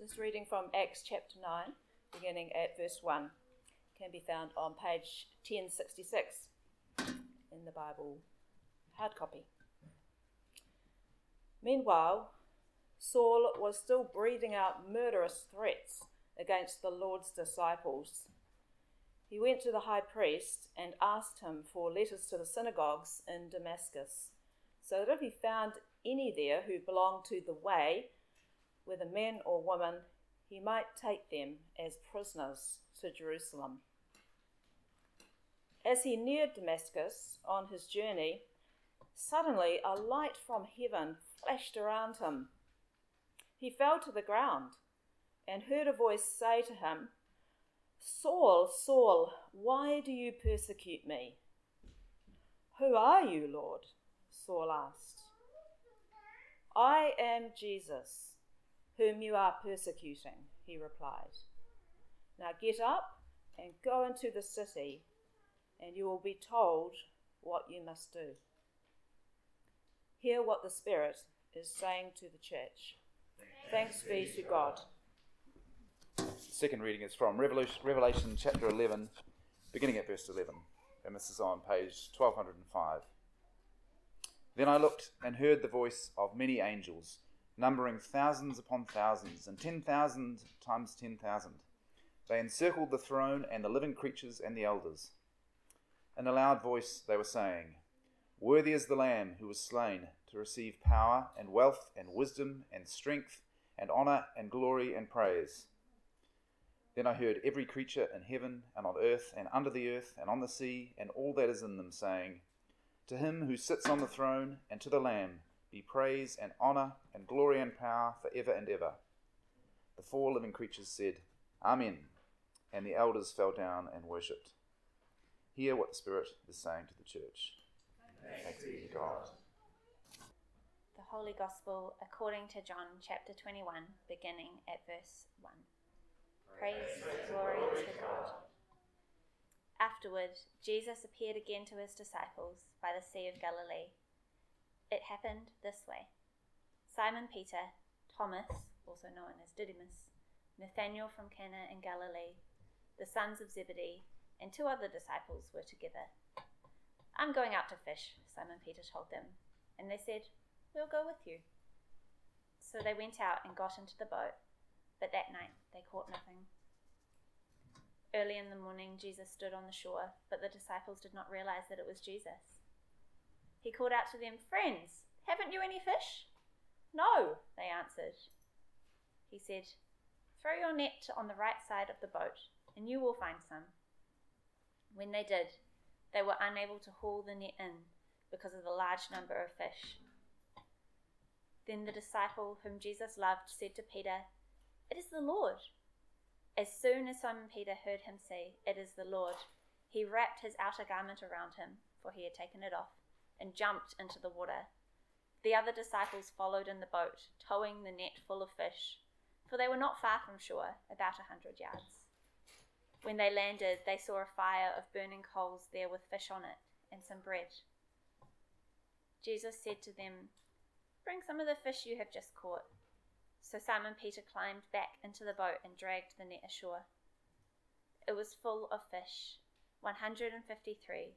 This reading from Acts chapter 9, beginning at verse 1, can be found on page 1066 in the Bible hard copy. Meanwhile, Saul was still breathing out murderous threats against the Lord's disciples. He went to the high priest and asked him for letters to the synagogues in Damascus, so that if he found any there who belonged to the way, whether men or women, he might take them as prisoners to Jerusalem. As he neared Damascus on his journey, suddenly a light from heaven flashed around him. He fell to the ground and heard a voice say to him, Saul, Saul, why do you persecute me? Who are you, Lord? Saul asked. I am Jesus whom you are persecuting, he replied. Now get up and go into the city, and you will be told what you must do. Hear what the Spirit is saying to the church. Thanks be to God. second reading is from Revelation, chapter 11, beginning at verse 11, and this is on page 1205. Then I looked and heard the voice of many angels numbering thousands upon thousands, and ten thousand times ten thousand. They encircled the throne and the living creatures and the elders. In a loud voice they were saying, Worthy is the Lamb who was slain to receive power and wealth and wisdom and strength and honour and glory and praise. Then I heard every creature in heaven and on earth and under the earth and on the sea and all that is in them saying, To him who sits on the throne and to the Lamb be praise and honour and glory and power for ever and ever. The four living creatures said, Amen. And the elders fell down and worshipped. Hear what the Spirit is saying to the church. Thanks, be to God. The Holy Gospel according to John chapter 21, beginning at verse 1. Praise, Praise glory to God. Afterward, Jesus appeared again to his disciples by the Sea of Galilee. It happened this way Simon Peter, Thomas, also known as Didymus, Nathanael from Cana in Galilee, the sons of Zebedee, and two other disciples were together. I'm going out to fish, Simon Peter told them, and they said, We'll go with you. So they went out and got into the boat, but that night they caught nothing. Early in the morning, Jesus stood on the shore, but the disciples did not realize that it was Jesus. He called out to them, Friends, haven't you any fish? No, they answered. He said, Throw your net on the right side of the boat, and you will find some. When they did, they were unable to haul the net in because of the large number of fish. Then the disciple whom Jesus loved said to Peter, It is the Lord. As soon as Simon Peter heard him say, It is the Lord, he wrapped his outer garment around him, for he had taken it off and jumped into the water. The other disciples followed in the boat, towing the net full of fish, for they were not far from shore, about a hundred yards. When they landed, they saw a fire of burning coals there with fish on it and some bread. Jesus said to them, Bring some of the fish you have just caught. So Simon Peter climbed back into the boat and dragged the net ashore. It was full of fish, 153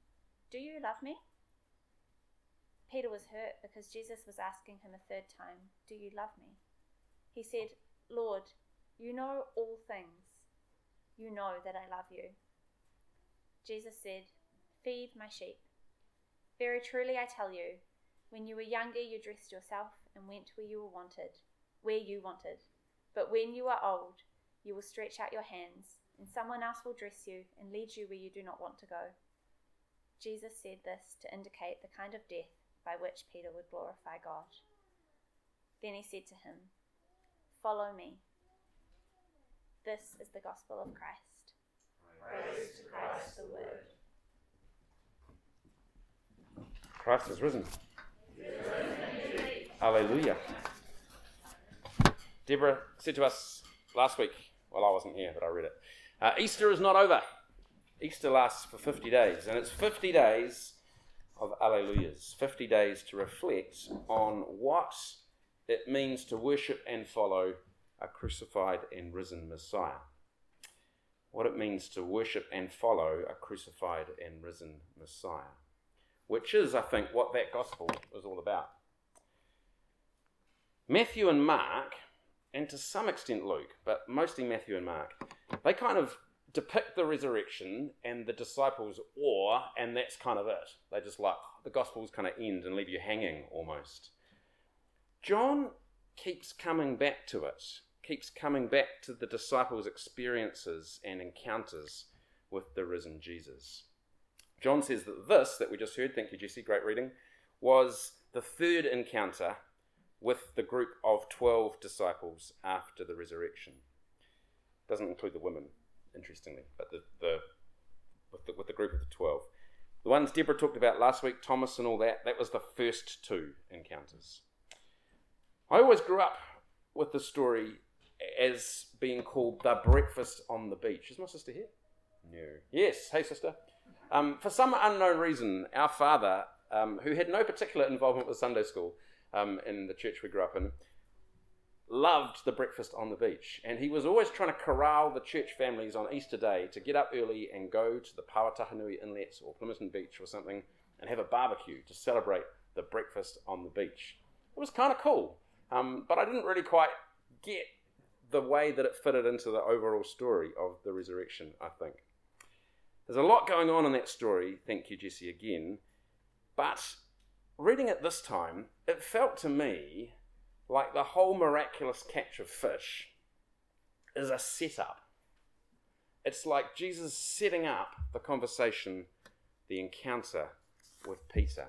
do you love me? Peter was hurt because Jesus was asking him a third time, Do you love me? He said, Lord, you know all things. You know that I love you. Jesus said, Feed my sheep. Very truly I tell you, when you were younger you dressed yourself and went where you were wanted, where you wanted. But when you are old, you will stretch out your hands, and someone else will dress you and lead you where you do not want to go. Jesus said this to indicate the kind of death by which Peter would glorify God. Then he said to him, Follow me. This is the gospel of Christ. Praise to Christ the Word. Christ is risen. Hallelujah. Deborah said to us last week, well, I wasn't here, but I read it. Uh, Easter is not over. Easter lasts for 50 days, and it's 50 days of Alleluias, 50 days to reflect on what it means to worship and follow a crucified and risen Messiah. What it means to worship and follow a crucified and risen Messiah, which is, I think, what that gospel is all about. Matthew and Mark, and to some extent Luke, but mostly Matthew and Mark, they kind of depict the resurrection and the disciples' awe, and that's kind of it. They just like the Gospels kind of end and leave you hanging almost. John keeps coming back to it, keeps coming back to the disciples' experiences and encounters with the risen Jesus. John says that this, that we just heard, thank you, Jesse, great reading, was the third encounter with the group of 12 disciples after the resurrection. Doesn't include the women interestingly, but the, the, with, the, with the group of the 12. The ones Deborah talked about last week, Thomas and all that, that was the first two encounters. I always grew up with the story as being called the breakfast on the beach. Is my sister here? No. Yes. Hey, sister. Um, for some unknown reason, our father, um, who had no particular involvement with Sunday school um, in the church we grew up in, loved the breakfast on the beach. And he was always trying to corral the church families on Easter Day to get up early and go to the Pauatahanui Inlet or Plimmerton Beach or something and have a barbecue to celebrate the breakfast on the beach. It was kind of cool, um, but I didn't really quite get the way that it fitted into the overall story of the resurrection, I think. There's a lot going on in that story, thank you, Jesse, again, but reading it this time, it felt to me like the whole miraculous catch of fish is a setup. It's like Jesus setting up the conversation, the encounter with Peter.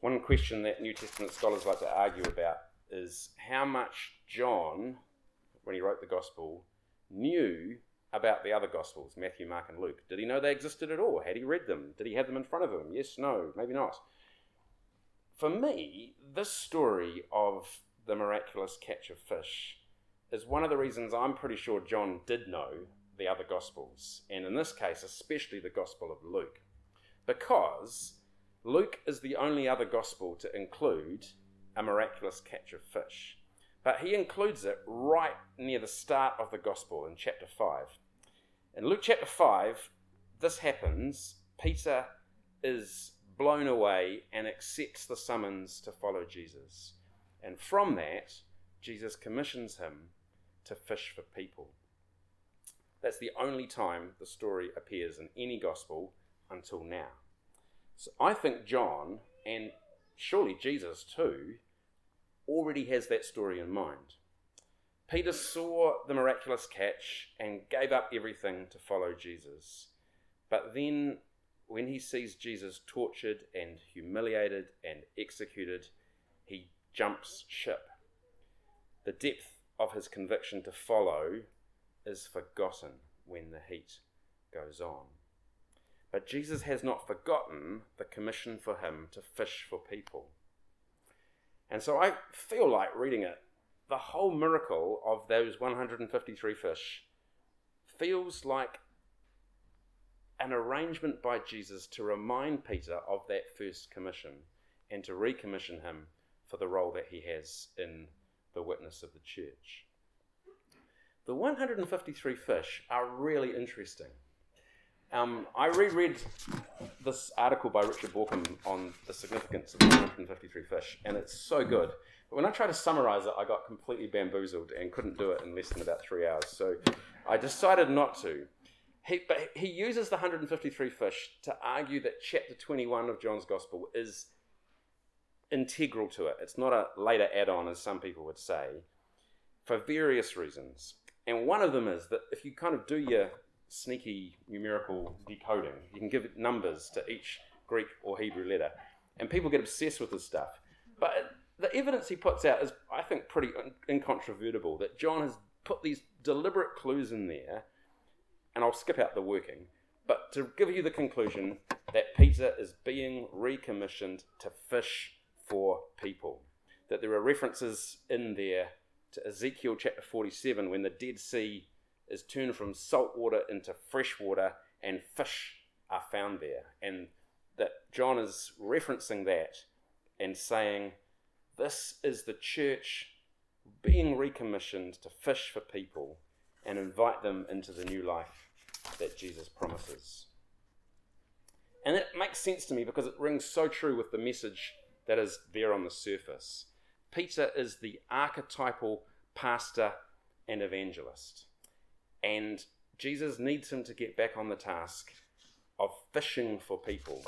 One question that New Testament scholars like to argue about is how much John, when he wrote the gospel, knew about the other gospels, Matthew, Mark, and Luke. Did he know they existed at all? Had he read them? Did he have them in front of him? Yes, no, maybe not for me, this story of the miraculous catch of fish is one of the reasons I'm pretty sure John did know the other Gospels, and in this case, especially the Gospel of Luke, because Luke is the only other Gospel to include a miraculous catch of fish. But he includes it right near the start of the Gospel in chapter 5. In Luke chapter 5, this happens. Peter is blown away and accepts the summons to follow Jesus. And from that, Jesus commissions him to fish for people. That's the only time the story appears in any gospel until now. So I think John, and surely Jesus too, already has that story in mind. Peter saw the miraculous catch and gave up everything to follow Jesus. But then when he sees Jesus tortured and humiliated and executed, he jumps ship. The depth of his conviction to follow is forgotten when the heat goes on. But Jesus has not forgotten the commission for him to fish for people. And so I feel like reading it, the whole miracle of those 153 fish feels like an arrangement by Jesus to remind Peter of that first commission and to recommission him for the role that he has in the witness of the church. The 153 fish are really interesting. Um, I reread this article by Richard Bauckham on the significance of the 153 fish, and it's so good. But when I tried to summarize it, I got completely bamboozled and couldn't do it in less than about three hours. So I decided not to. He, but he uses the 153 fish to argue that chapter 21 of John's Gospel is integral to it. It's not a later add on, as some people would say, for various reasons. And one of them is that if you kind of do your sneaky numerical decoding, you can give numbers to each Greek or Hebrew letter, and people get obsessed with this stuff. But the evidence he puts out is, I think, pretty incontrovertible that John has put these deliberate clues in there, and I'll skip out the working, but to give you the conclusion that Peter is being recommissioned to fish for people. That there are references in there to Ezekiel chapter 47 when the Dead Sea is turned from salt water into fresh water and fish are found there. And that John is referencing that and saying, This is the church being recommissioned to fish for people and invite them into the new life that Jesus promises. And it makes sense to me because it rings so true with the message that is there on the surface. Peter is the archetypal pastor and evangelist. And Jesus needs him to get back on the task of fishing for people,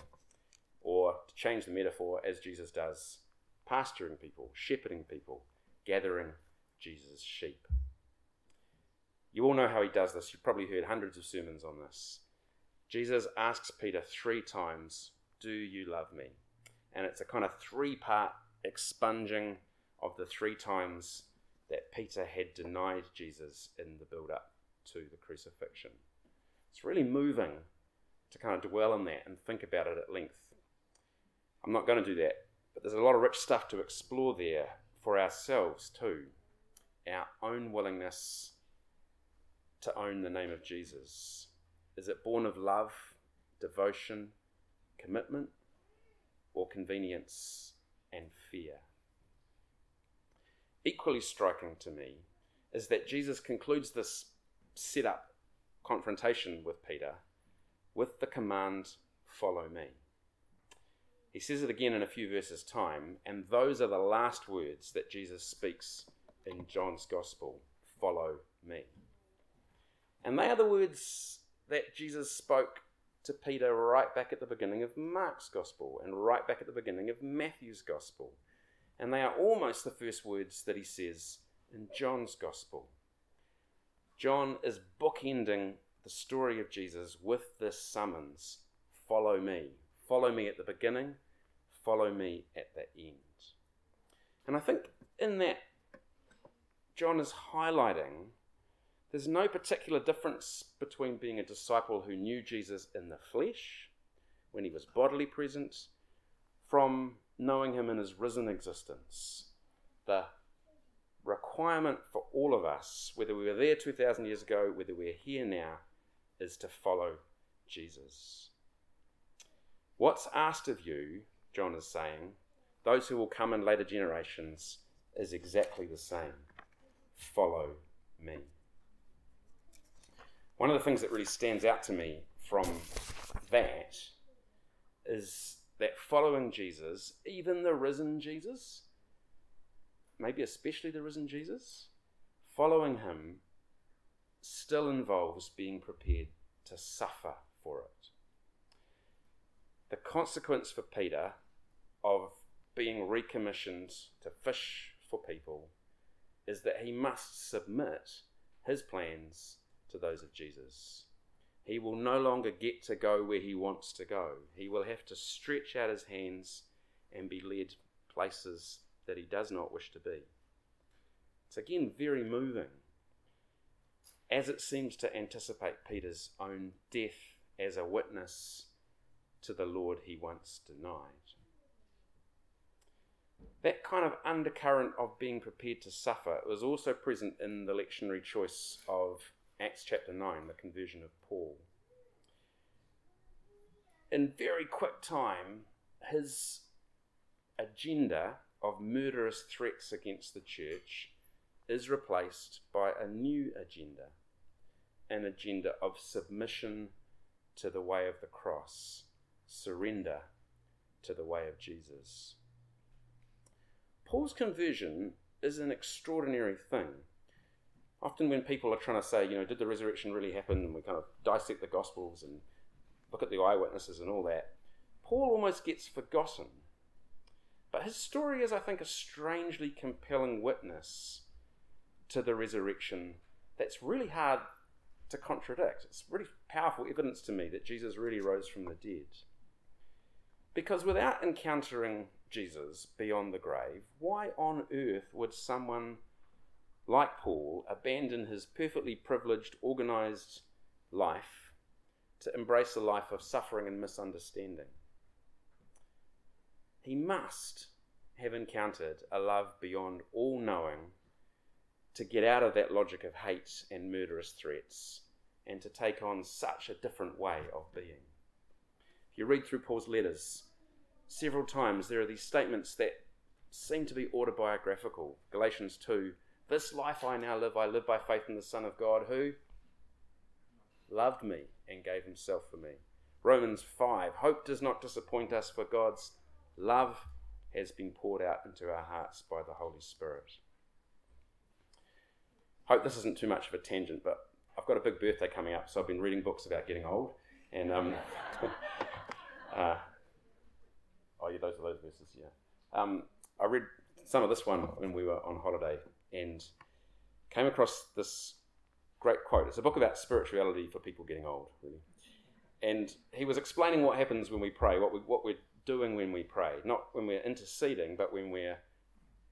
or to change the metaphor, as Jesus does, pasturing people, shepherding people, gathering Jesus' sheep. You all know how he does this. You've probably heard hundreds of sermons on this. Jesus asks Peter three times, Do you love me? and it's a kind of three part expunging of the three times that Peter had denied Jesus in the build up to the crucifixion. It's really moving to kind of dwell on that and think about it at length. I'm not going to do that, but there's a lot of rich stuff to explore there for ourselves too. Our own willingness to own the name of Jesus. Is it born of love, devotion, commitment? or convenience and fear. Equally striking to me is that Jesus concludes this set up confrontation with Peter with the command, Follow me. He says it again in a few verses' time, and those are the last words that Jesus speaks in John's Gospel Follow me. And they are the words that Jesus spoke to Peter right back at the beginning of Mark's Gospel and right back at the beginning of Matthew's Gospel. And they are almost the first words that he says in John's Gospel. John is bookending the story of Jesus with this summons follow me. Follow me at the beginning, follow me at the end. And I think in that, John is highlighting there's no particular difference between being a disciple who knew Jesus in the flesh, when he was bodily present, from knowing him in his risen existence. The requirement for all of us, whether we were there 2,000 years ago, whether we're here now, is to follow Jesus. What's asked of you, John is saying, those who will come in later generations, is exactly the same. Follow me. One of the things that really stands out to me from that is that following Jesus, even the risen Jesus, maybe especially the risen Jesus, following him still involves being prepared to suffer for it. The consequence for Peter of being recommissioned to fish for people is that he must submit his plans to those of Jesus. He will no longer get to go where he wants to go. He will have to stretch out his hands and be led places that he does not wish to be. It's again very moving, as it seems to anticipate Peter's own death as a witness to the Lord he once denied. That kind of undercurrent of being prepared to suffer was also present in the lectionary choice of Acts chapter 9, the conversion of Paul. In very quick time, his agenda of murderous threats against the church is replaced by a new agenda an agenda of submission to the way of the cross, surrender to the way of Jesus. Paul's conversion is an extraordinary thing. Often, when people are trying to say, you know, did the resurrection really happen? And we kind of dissect the Gospels and look at the eyewitnesses and all that, Paul almost gets forgotten. But his story is, I think, a strangely compelling witness to the resurrection that's really hard to contradict. It's really powerful evidence to me that Jesus really rose from the dead. Because without encountering Jesus beyond the grave, why on earth would someone like Paul abandon his perfectly privileged, organized life to embrace a life of suffering and misunderstanding? He must have encountered a love beyond all knowing to get out of that logic of hate and murderous threats and to take on such a different way of being. If you read through Paul's letters, several times there are these statements that seem to be autobiographical. Galatians 2 This life I now live, I live by faith in the Son of God who loved me and gave himself for me. Romans 5 Hope does not disappoint us, for God's love has been poured out into our hearts by the Holy Spirit. Hope this isn't too much of a tangent, but I've got a big birthday coming up, so I've been reading books about getting old. And um, uh, oh, yeah, those are those verses. Yeah, um, I read some of this one when we were on holiday and came across this great quote. It's a book about spirituality for people getting old, really. And he was explaining what happens when we pray, what we what we're doing when we pray, not when we're interceding, but when we're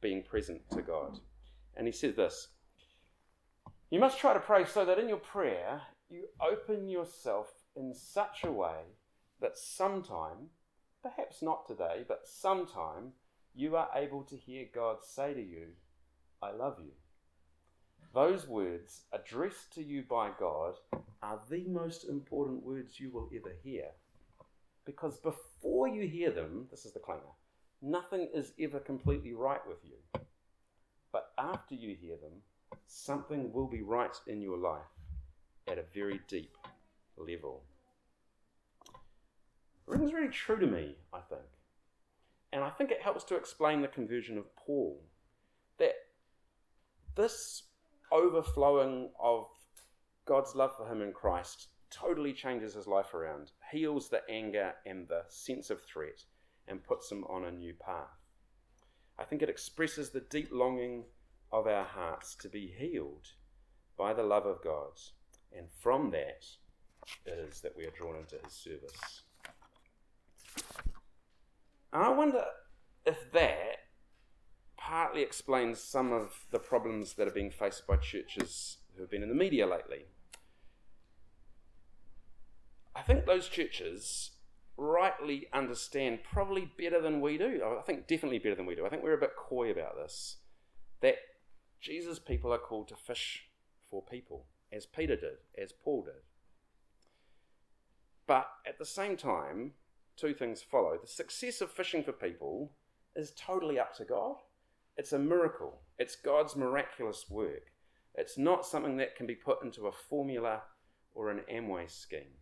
being present to God. And he says this You must try to pray so that in your prayer you open yourself in such a way that sometime, perhaps not today, but sometime, you are able to hear God say to you, I love you. Those words addressed to you by God are the most important words you will ever hear. Because before you hear them, this is the clanger, nothing is ever completely right with you. But after you hear them, something will be right in your life at a very deep level. It Rings really true to me, I think. And I think it helps to explain the conversion of Paul. This overflowing of God's love for him in Christ totally changes his life around, heals the anger and the sense of threat, and puts him on a new path. I think it expresses the deep longing of our hearts to be healed by the love of God, and from that is that we are drawn into his service. And I wonder if that partly explains some of the problems that are being faced by churches who have been in the media lately. I think those churches rightly understand, probably better than we do. I think definitely better than we do. I think we're a bit coy about this. That Jesus' people are called to fish for people, as Peter did, as Paul did. But at the same time, two things follow. The success of fishing for people is totally up to God. It's a miracle, it's God's miraculous work. It's not something that can be put into a formula or an Amway scheme.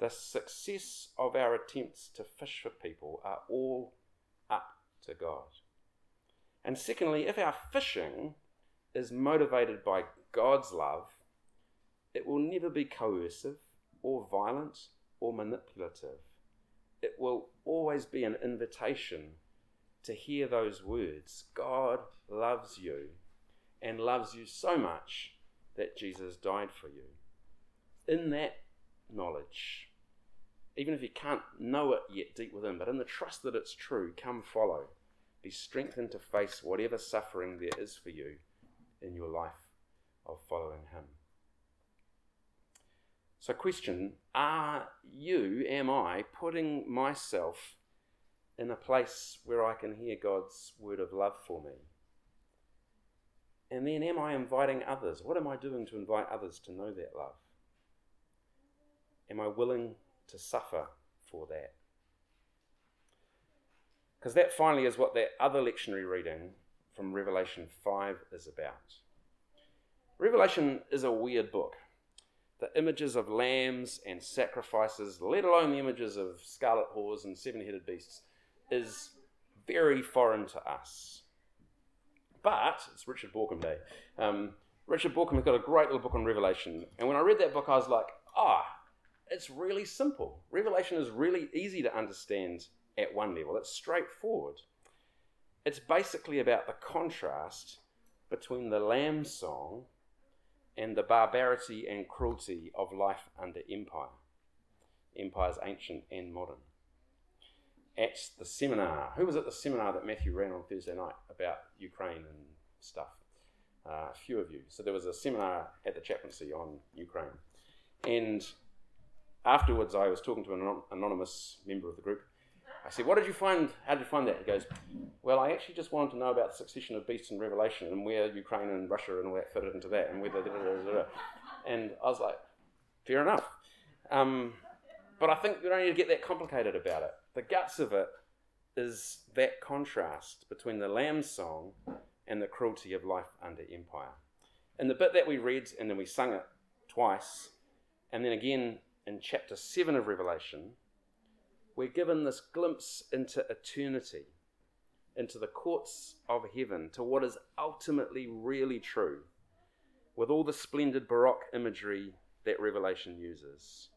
The success of our attempts to fish for people are all up to God. And secondly, if our fishing is motivated by God's love, it will never be coercive or violent or manipulative. It will always be an invitation to hear those words God loves you and loves you so much that Jesus died for you. In that knowledge, even if you can't know it yet deep within, but in the trust that it's true, come follow. Be strengthened to face whatever suffering there is for you in your life of following Him. So, question Are you, am I, putting myself in a place where I can hear God's word of love for me? And then, am I inviting others? What am I doing to invite others to know that love? Am I willing to suffer for that? Because that finally is what that other lectionary reading from Revelation 5 is about. Revelation is a weird book the images of lambs and sacrifices, let alone the images of scarlet whores and seven headed beasts, is very foreign to us. But it's Richard Bauckham Day. Um, Richard Bauckham has got a great little book on Revelation. And when I read that book, I was like, ah, oh, it's really simple. Revelation is really easy to understand at one level, it's straightforward. It's basically about the contrast between the Lamb song and the barbarity and cruelty of life under empire, empires ancient and modern. At the seminar, who was at the seminar that Matthew ran on Thursday night about Ukraine and stuff? Uh, a few of you. So there was a seminar at the chaplaincy on Ukraine. And afterwards, I was talking to an anonymous member of the group. I said, What did you find? How did you find that? He goes, Well, I actually just wanted to know about the succession of beasts in Revelation and where Ukraine and Russia and all that fitted into that and whether. And I was like, Fair enough. Um, but I think you don't need to get that complicated about it. The guts of it is that contrast between the Lamb's song and the cruelty of life under empire. And the bit that we read and then we sung it twice, and then again in chapter 7 of Revelation, we're given this glimpse into eternity, into the courts of heaven, to what is ultimately really true, with all the splendid Baroque imagery that Revelation uses.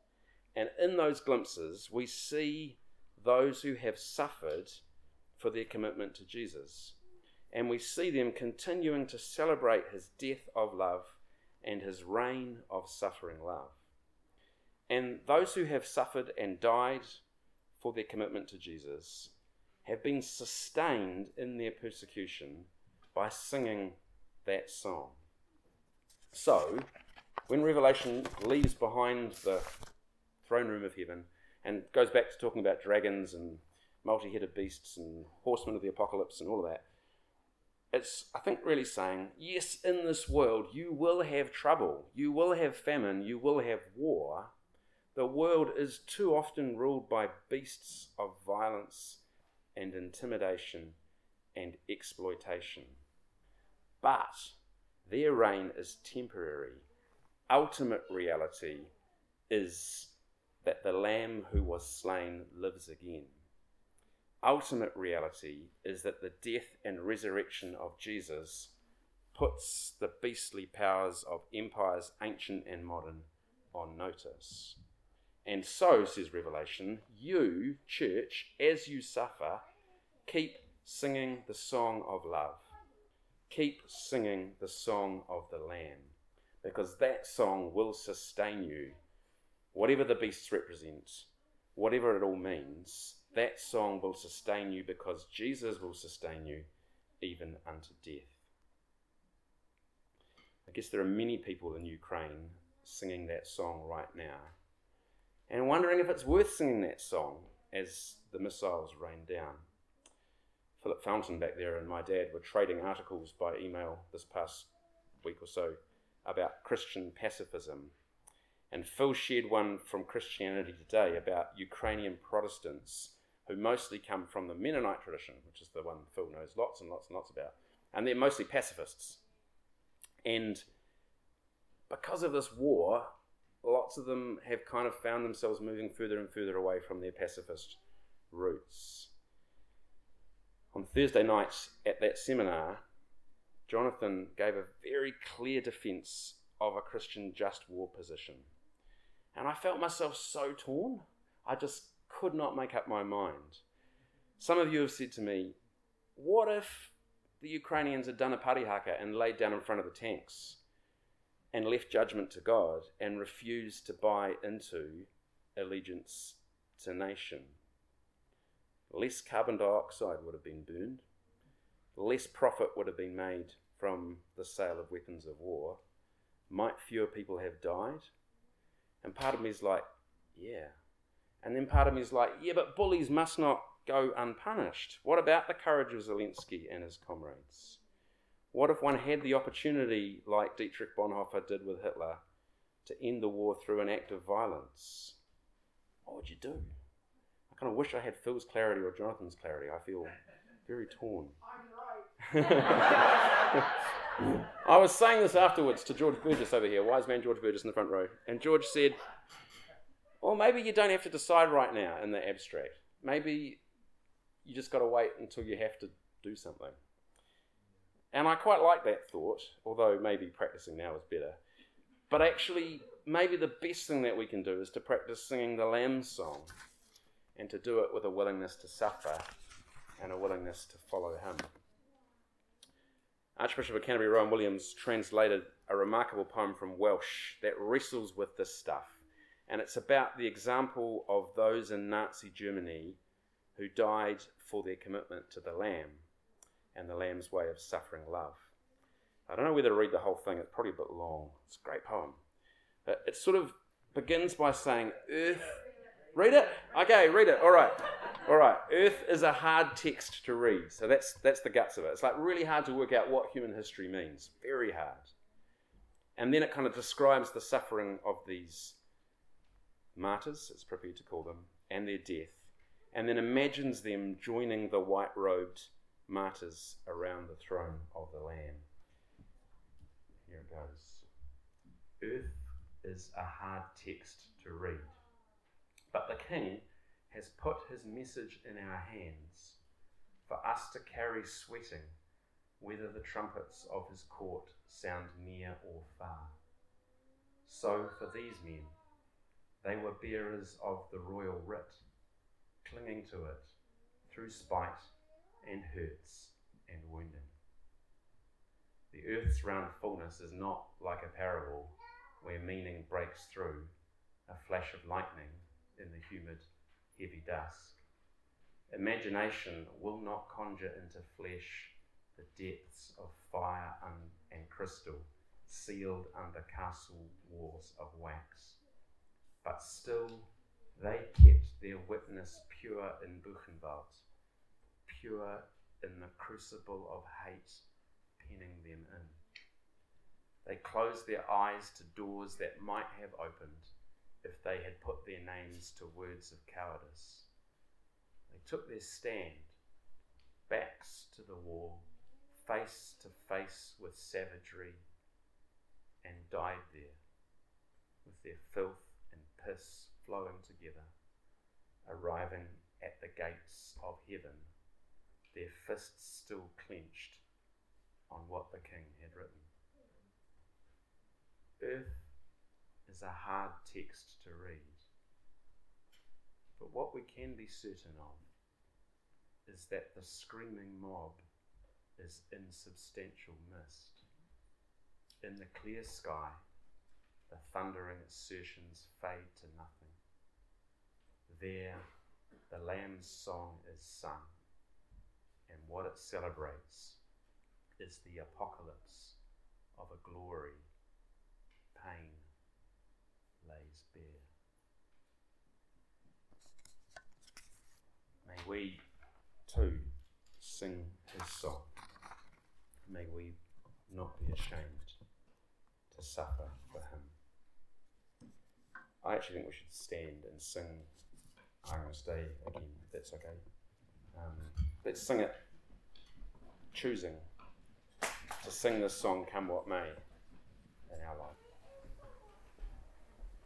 And in those glimpses, we see those who have suffered for their commitment to Jesus. And we see them continuing to celebrate his death of love and his reign of suffering love. And those who have suffered and died for their commitment to Jesus have been sustained in their persecution by singing that song. So, when Revelation leaves behind the throne room of heaven and goes back to talking about dragons and multi headed beasts and horsemen of the apocalypse and all of that, it's, I think, really saying, yes, in this world you will have trouble, you will have famine, you will have war, the world is too often ruled by beasts of violence and intimidation and exploitation. But their reign is temporary. Ultimate reality is that the Lamb who was slain lives again. Ultimate reality is that the death and resurrection of Jesus puts the beastly powers of empires, ancient and modern, on notice. And so, says Revelation, you, church, as you suffer, keep singing the song of love. Keep singing the song of the Lamb, because that song will sustain you. Whatever the beasts represent, whatever it all means, that song will sustain you because Jesus will sustain you even unto death. I guess there are many people in Ukraine singing that song right now and wondering if it's worth singing that song as the missiles rain down. Philip Fountain back there and my dad were trading articles by email this past week or so about Christian pacifism. And Phil shared one from Christianity Today about Ukrainian Protestants who mostly come from the Mennonite tradition, which is the one Phil knows lots and lots and lots about. And they're mostly pacifists. And because of this war, lots of them have kind of found themselves moving further and further away from their pacifist roots. On Thursday night at that seminar, Jonathan gave a very clear defense of a Christian just war position. And I felt myself so torn. I just could not make up my mind. Some of you have said to me, What if the Ukrainians had done a parihaka and laid down in front of the tanks? and left judgment to God and refused to buy into allegiance to nation. Less carbon dioxide would have been burned, less profit would have been made from the sale of weapons of war. Might fewer people have died? And part of me is like, yeah. And then part of me is like, yeah, but bullies must not go unpunished. What about the courage of Zelensky and his comrades? What if one had the opportunity, like Dietrich Bonhoeffer did with Hitler, to end the war through an act of violence? What would you do? I kind of wish I had Phil's clarity or Jonathan's clarity. I feel very torn. I'm right. I was saying this afterwards to George Burgess over here, wise man George Burgess in the front row, and George said, Well, maybe you don't have to decide right now in the abstract. Maybe you just got to wait until you have to do something. And I quite like that thought, although maybe practicing now is better. But actually, maybe the best thing that we can do is to practice singing the Lamb's song and to do it with a willingness to suffer and a willingness to follow Him. Archbishop of Canterbury Rowan Williams translated a remarkable poem from Welsh that wrestles with this stuff. And it's about the example of those in Nazi Germany who died for their commitment to the Lamb and the Lamb's way of suffering love. I don't know whether to read the whole thing, it's probably a bit long. It's a great poem. But it sort of begins by saying, Earth. Read it? Okay, read it. All right. All right. Earth is a hard text to read. So that's, that's the guts of it. It's like really hard to work out what human history means. Very hard. And then it kind of describes the suffering of these martyrs, it's prepared to call them, and their death. And then imagines them joining the white robed martyrs around the throne of the Lamb. Here it goes. Earth is a hard text to read, but the King has put his message in our hands for us to carry sweating, whether the trumpets of his court sound near or far. So for these men, they were bearers of the royal writ, clinging to it through spite and hurts and wounding. The earth's round fullness is not like a parable where meaning breaks through a flash of lightning in the humid, heavy dusk. Imagination will not conjure into flesh the depths of fire and, and crystal sealed under castle walls of wax. But still, they kept their witness pure in Buchenwald, pure in the crucible of hate penning them in. They closed their eyes to doors that might have opened if they had put their names to words of cowardice. They took their stand, backs to the wall, face to face with savagery, and died there, with their filth and piss flowing together, arriving at the gates of heaven, their fists still clenched on what the king had written. Earth is a hard text to read, but what we can be certain of is that the screaming mob is insubstantial mist. In the clear sky, the thundering assertions fade to nothing. There, the Lamb's song is sung, and what it celebrates is the apocalypse of a glory pain lays bare. May we too sing his song. May we not be ashamed to suffer for him. I actually think we should stand and sing Iron's Day again, if that's okay. Um, let's sing it choosing to sing this song, come what may, in our life.